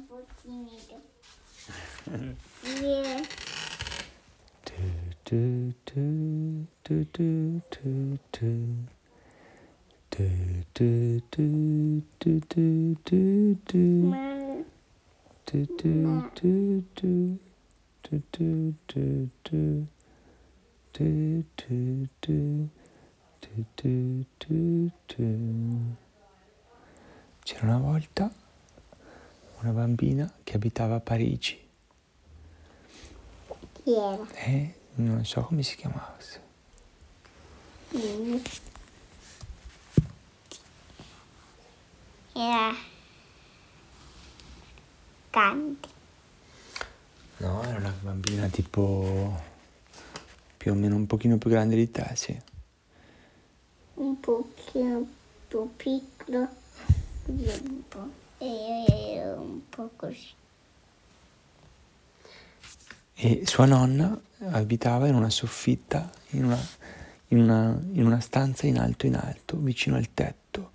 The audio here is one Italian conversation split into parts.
un po' timido. Viene. Tu, tu, tu, tu, tu, tu. Tu, tu, tu, tu, tu, tu, tu. Ma Tu, tu, tu, tu. Tu, tu, tu, tu. Tu, tu, tu. Tu, tu, tu, tu. C'era una volta una bambina che abitava a Parigi chi era? e non so come si chiamasse. Mm. Era Candy. No, era una bambina tipo più o meno un pochino più grande di te, sì. un pochino più piccolo un po' e ero un po' così E sua nonna abitava in una soffitta, in una, in una- in una stanza in alto in alto, vicino al tetto,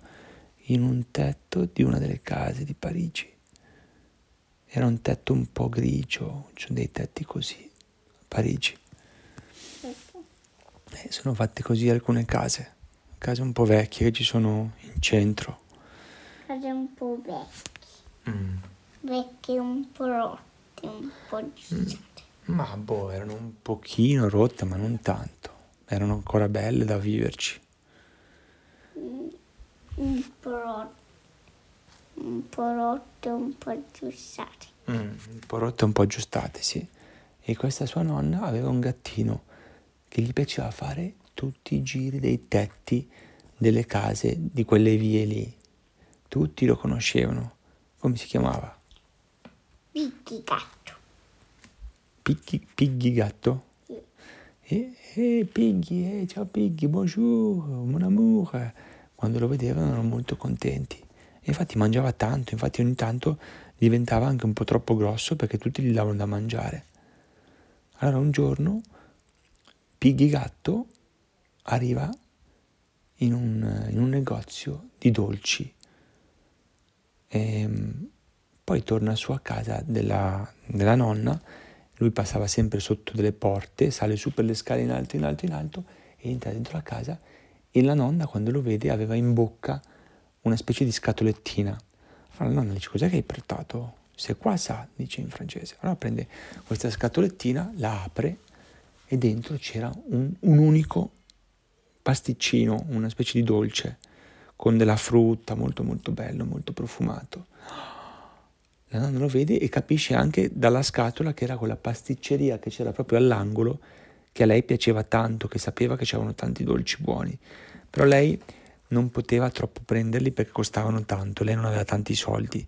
in un tetto di una delle case di Parigi. Era un tetto un po' grigio, ci sono dei tetti così, a Parigi. E sono fatte così alcune case, case un po' vecchie che ci sono in centro. Cose un po' vecchie vecchie un po' rotte un po' giuste Ma boh, erano un pochino rotte, ma non tanto. Erano ancora belle da viverci. un po' rotte un po' rotte un po' aggiustate Mm, un po' rotte, un po' aggiustate, sì. E questa sua nonna aveva un gattino che gli piaceva fare tutti i giri dei tetti delle case di quelle vie lì. Tutti lo conoscevano. Come si chiamava? picchi gatto Piggy, Piggy gatto? Sì. E, e Piggy, eh, ciao Piggy, bonjour, mon amour. Quando lo vedevano erano molto contenti. E infatti mangiava tanto, infatti ogni tanto diventava anche un po' troppo grosso perché tutti gli davano da mangiare. Allora un giorno Piggy gatto arriva in un, in un negozio di dolci. E, poi torna su a casa della, della nonna, lui passava sempre sotto delle porte, sale su per le scale in alto, in alto, in alto e entra dentro la casa e la nonna quando lo vede aveva in bocca una specie di scatolettina. Allora la nonna dice cos'è che hai portato? Se qua sa, dice in francese. Allora prende questa scatolettina, la apre e dentro c'era un, un unico pasticcino, una specie di dolce con della frutta, molto molto bello, molto profumato. La nonna lo vede e capisce anche dalla scatola che era quella pasticceria che c'era proprio all'angolo, che a lei piaceva tanto, che sapeva che c'erano tanti dolci buoni. Però lei non poteva troppo prenderli perché costavano tanto, lei non aveva tanti soldi.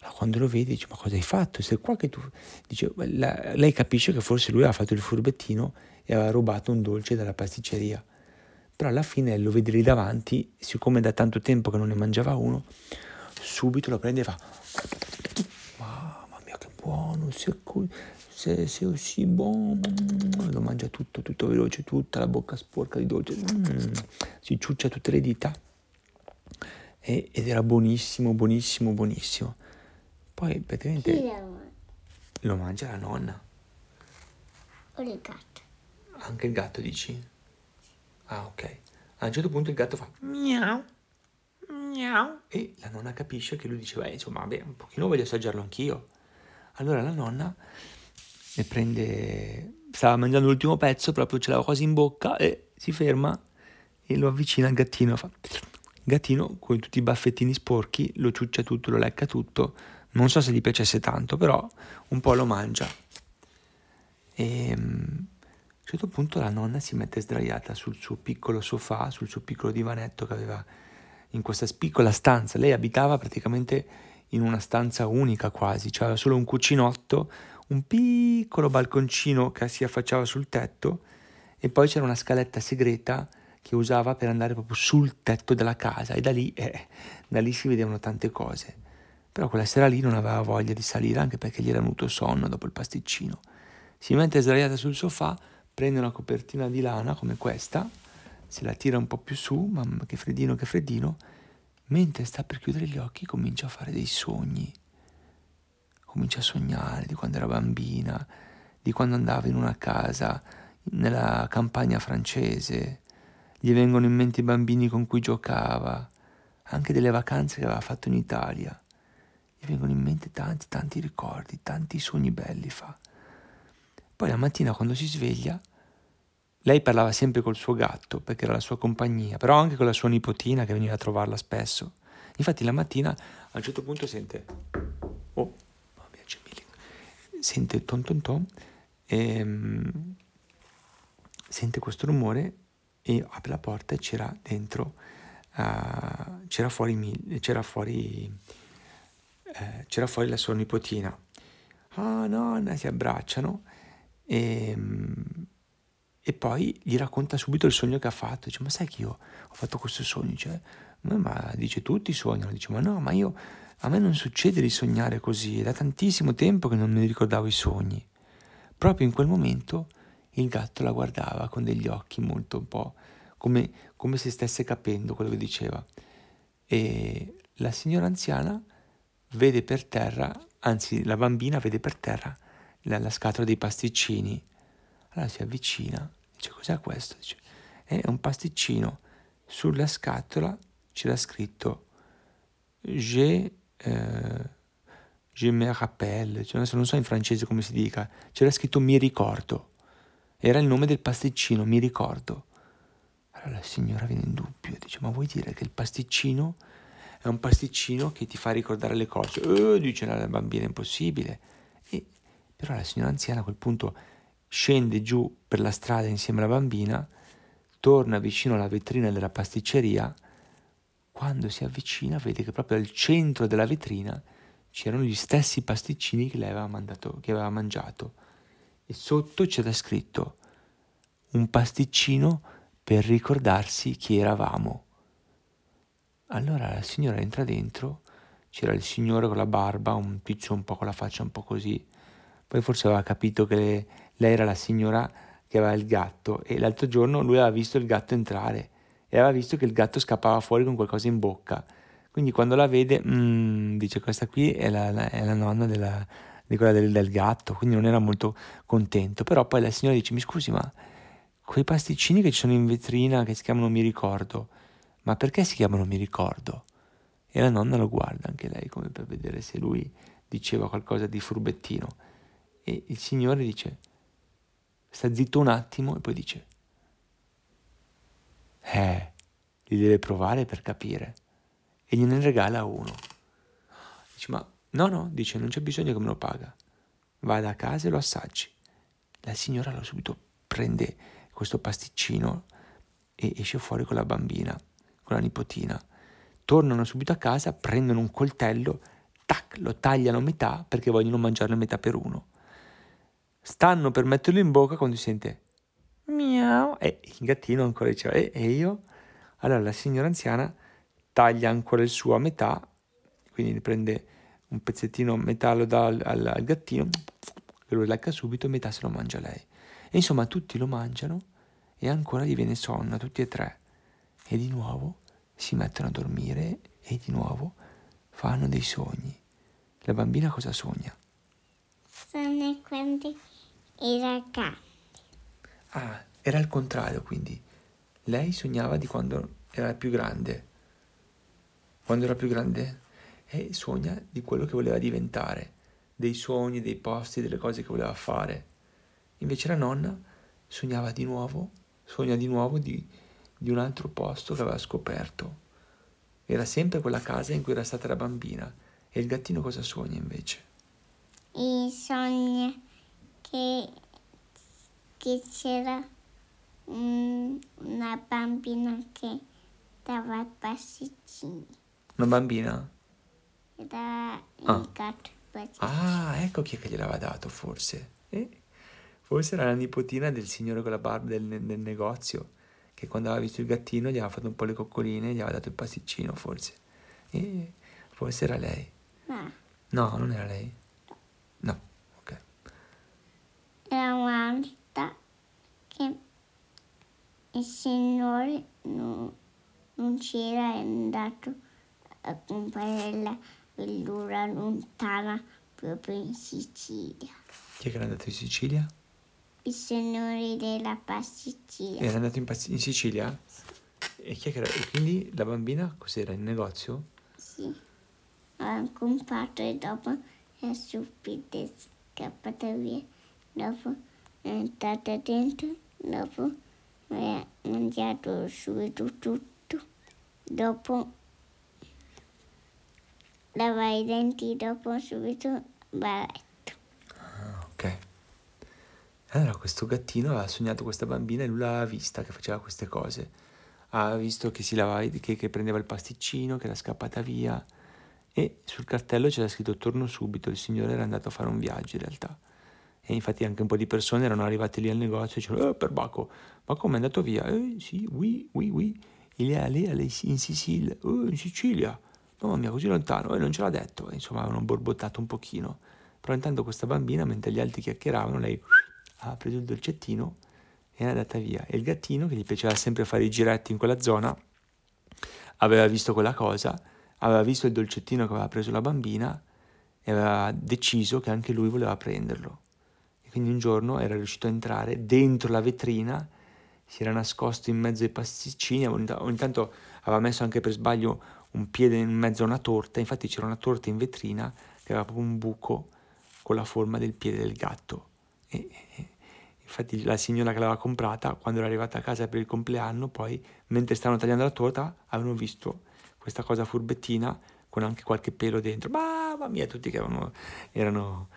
Allora, quando lo vede dice ma cosa hai fatto? Sei qua che tu... Dice, lei capisce che forse lui aveva fatto il furbettino e aveva rubato un dolce dalla pasticceria. Però alla fine lo vede lì davanti, siccome da tanto tempo che non ne mangiava uno, subito lo prende e fa Mamma mia che buono, cool, c'est, c'est aussi bon. Lo mangia tutto, tutto veloce, tutta la bocca sporca di dolce. Mm. Si ciuccia tutte le dita. E- ed era buonissimo, buonissimo, buonissimo. Poi praticamente lo mangia la nonna. o il gatto Anche il gatto dici? Ah, ok. A un certo punto il gatto fa miau, miau. E la nonna capisce che lui dice, beh, insomma, vabbè, un pochino voglio assaggiarlo anch'io. Allora la nonna ne prende, stava mangiando l'ultimo pezzo, proprio ce l'aveva quasi in bocca e si ferma e lo avvicina al gattino. Fa... Gattino con tutti i baffettini sporchi lo ciuccia tutto, lo lecca tutto. Non so se gli piacesse tanto, però un po' lo mangia. E mm, a un certo punto la nonna si mette sdraiata sul suo piccolo sofà, sul suo piccolo divanetto che aveva in questa piccola stanza. Lei abitava praticamente in una stanza unica quasi, cioè aveva solo un cucinotto, un piccolo balconcino che si affacciava sul tetto e poi c'era una scaletta segreta che usava per andare proprio sul tetto della casa e da lì, eh, da lì si vedevano tante cose. Però quella sera lì non aveva voglia di salire anche perché gli era venuto sonno dopo il pasticcino. Si mette sdraiata sul sofà, prende una copertina di lana come questa, se la tira un po' più su, mamma che freddino, che freddino, mentre sta per chiudere gli occhi comincia a fare dei sogni. comincia a sognare di quando era bambina, di quando andava in una casa nella campagna francese, gli vengono in mente i bambini con cui giocava, anche delle vacanze che aveva fatto in Italia. Gli vengono in mente tanti, tanti ricordi, tanti sogni belli fa. Poi la mattina quando si sveglia, lei parlava sempre col suo gatto perché era la sua compagnia, però anche con la sua nipotina che veniva a trovarla spesso. Infatti la mattina a un certo punto sente... Oh, sente ton ton ton e um, sente questo rumore e apre la porta e c'era dentro, uh, c'era fuori, c'era fuori, uh, c'era fuori la sua nipotina. Ah, nonna, si abbracciano e, um, e poi gli racconta subito il sogno che ha fatto. Dice, ma sai che io ho fatto questo sogno? Dice, ma dice, tutti sognano. Dice, ma no, ma io, a me non succede di sognare così. È da tantissimo tempo che non mi ricordavo i sogni. Proprio in quel momento il gatto la guardava con degli occhi molto un po' come, come se stesse capendo quello che diceva. E la signora anziana vede per terra, anzi la bambina vede per terra la, la scatola dei pasticcini. Allora si avvicina, dice cos'è questo? Dice, è un pasticcino. Sulla scatola c'era scritto Je, eh, je me rappelle, cioè, non so in francese come si dica, c'era scritto mi ricordo. Era il nome del pasticcino, mi ricordo. Allora la signora viene in dubbio dice: Ma vuoi dire che il pasticcino è un pasticcino che ti fa ricordare le cose? Eh, dice la bambina, impossibile. E, però la signora anziana a quel punto scende giù per la strada insieme alla bambina, torna vicino alla vetrina della pasticceria. Quando si avvicina, vede che proprio al centro della vetrina c'erano gli stessi pasticcini che lei aveva, mandato, che aveva mangiato e sotto c'era scritto un pasticcino per ricordarsi chi eravamo. Allora la signora entra dentro, c'era il signore con la barba, un piccio un po' con la faccia un po' così, poi forse aveva capito che lei era la signora che aveva il gatto e l'altro giorno lui aveva visto il gatto entrare e aveva visto che il gatto scappava fuori con qualcosa in bocca. Quindi quando la vede, mm, dice questa qui è la, la, è la nonna della, di quella del, del, gatto, quindi non era molto contento. Però poi la signora dice: Mi scusi, ma quei pasticcini che ci sono in vetrina che si chiamano Mi ricordo, ma perché si chiamano Mi ricordo? E la nonna lo guarda anche lei come per vedere se lui diceva qualcosa di furbettino. E il signore dice: Sta zitto un attimo e poi dice: Eh, li deve provare per capire. E gliene regala uno. Dice: Ma No, no, dice, non c'è bisogno che me lo paga. Vada a casa e lo assaggi. La signora lo subito prende questo pasticcino e esce fuori con la bambina, con la nipotina. Tornano subito a casa, prendono un coltello, tac, lo tagliano a metà perché vogliono mangiarlo a metà per uno. Stanno per metterlo in bocca quando si sente miau e il gattino ancora diceva e, e io? Allora la signora anziana taglia ancora il suo a metà, quindi prende un pezzettino metà lo dà al, al, gattino, che lo lecca subito e metà se lo mangia lei. E insomma tutti lo mangiano e ancora gli viene sonno, tutti e tre. E di nuovo si mettono a dormire e di nuovo fanno dei sogni. La bambina cosa sogna? Sono quando era grande. Ah, era il contrario quindi. Lei sognava di quando era più grande. Quando era più grande e sogna di quello che voleva diventare, dei sogni, dei posti, delle cose che voleva fare. Invece la nonna sognava di nuovo, sogna di nuovo di, di un altro posto che aveva scoperto. Era sempre quella casa in cui era stata la bambina. E il gattino cosa sogna invece? E sogna che, che c'era un, una bambina che dava pasticcini. Una bambina? da ah. gatto. Ah, ecco chi è che gliel'aveva dato forse. Eh? Forse era la nipotina del signore con la barba del, del, negozio, che quando aveva visto il gattino gli aveva fatto un po' le coccoline e gli aveva dato il pasticcino forse. Eh, forse era lei. No. No, non era lei. No, ok. Era una volta che il signore non, non c'era, è andato a comprare la verdura lontana proprio in Sicilia. Chi è che era andato in Sicilia? Il signore della pasticceria. Era andato in, in Sicilia? E chi è che era? E quindi la bambina cos'era? In negozio? Sì. Ha comprato e dopo è subito scappata via. Dopo è entrata dentro. Dopo ha mangiato subito tutto. Dopo lava i denti. Dopo subito va a letto. Ah, ok. Allora questo gattino aveva sognato questa bambina e lui l'aveva vista che faceva queste cose. Aveva visto che si lavava, che, che prendeva il pasticcino, che era scappata via. E sul cartello c'era scritto torno subito, il signore era andato a fare un viaggio in realtà. E infatti anche un po' di persone erano arrivate lì al negozio e dicevano, eh, perbacco, ma come è andato via? Eh, sì, oui, oui, oui, il è lì in Sicilia, oh, in Sicilia. Mamma mia, così lontano, e non ce l'ha detto. E, insomma, avevano borbottato un pochino. Però intanto questa bambina, mentre gli altri chiacchieravano, lei ha preso il dolcettino e è andata via. E il gattino, che gli piaceva sempre fare i giretti in quella zona, aveva visto quella cosa, aveva visto il dolcettino che aveva preso la bambina e aveva deciso che anche lui voleva prenderlo. Quindi un giorno era riuscito a entrare dentro la vetrina, si era nascosto in mezzo ai pasticcini, ogni ta- ogni tanto aveva messo anche per sbaglio un piede in mezzo a una torta, infatti c'era una torta in vetrina che aveva proprio un buco con la forma del piede del gatto. E, e- infatti la signora che l'aveva comprata, quando era arrivata a casa per il compleanno, poi mentre stavano tagliando la torta, avevano visto questa cosa furbettina con anche qualche pelo dentro. Mamma mia, tutti che avevano, erano,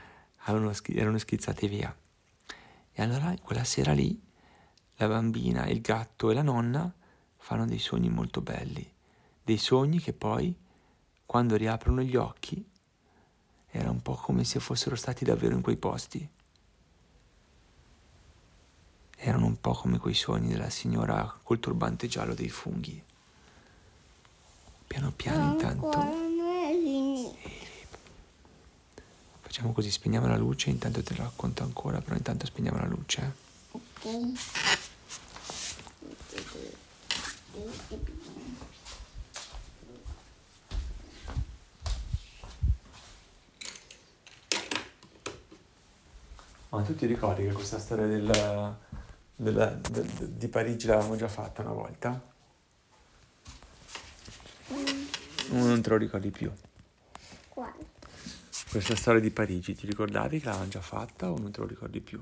erano schizzati via. E allora quella sera lì la bambina, il gatto e la nonna fanno dei sogni molto belli, dei sogni che poi, quando riaprono gli occhi, era un po' come se fossero stati davvero in quei posti. Erano un po' come quei sogni della signora col turbante giallo dei funghi. Piano piano intanto Ancora non è finito. Facciamo così, spegniamo la luce, intanto te la racconto ancora, però intanto spegniamo la luce. eh. Ok. Ma tu ti ricordi che questa storia del- della- del- del- di Parigi l'avevamo già fatta una volta? O non te lo ricordi più? Questa storia di Parigi, ti ricordavi che l'avevamo già fatta o non te lo ricordi più?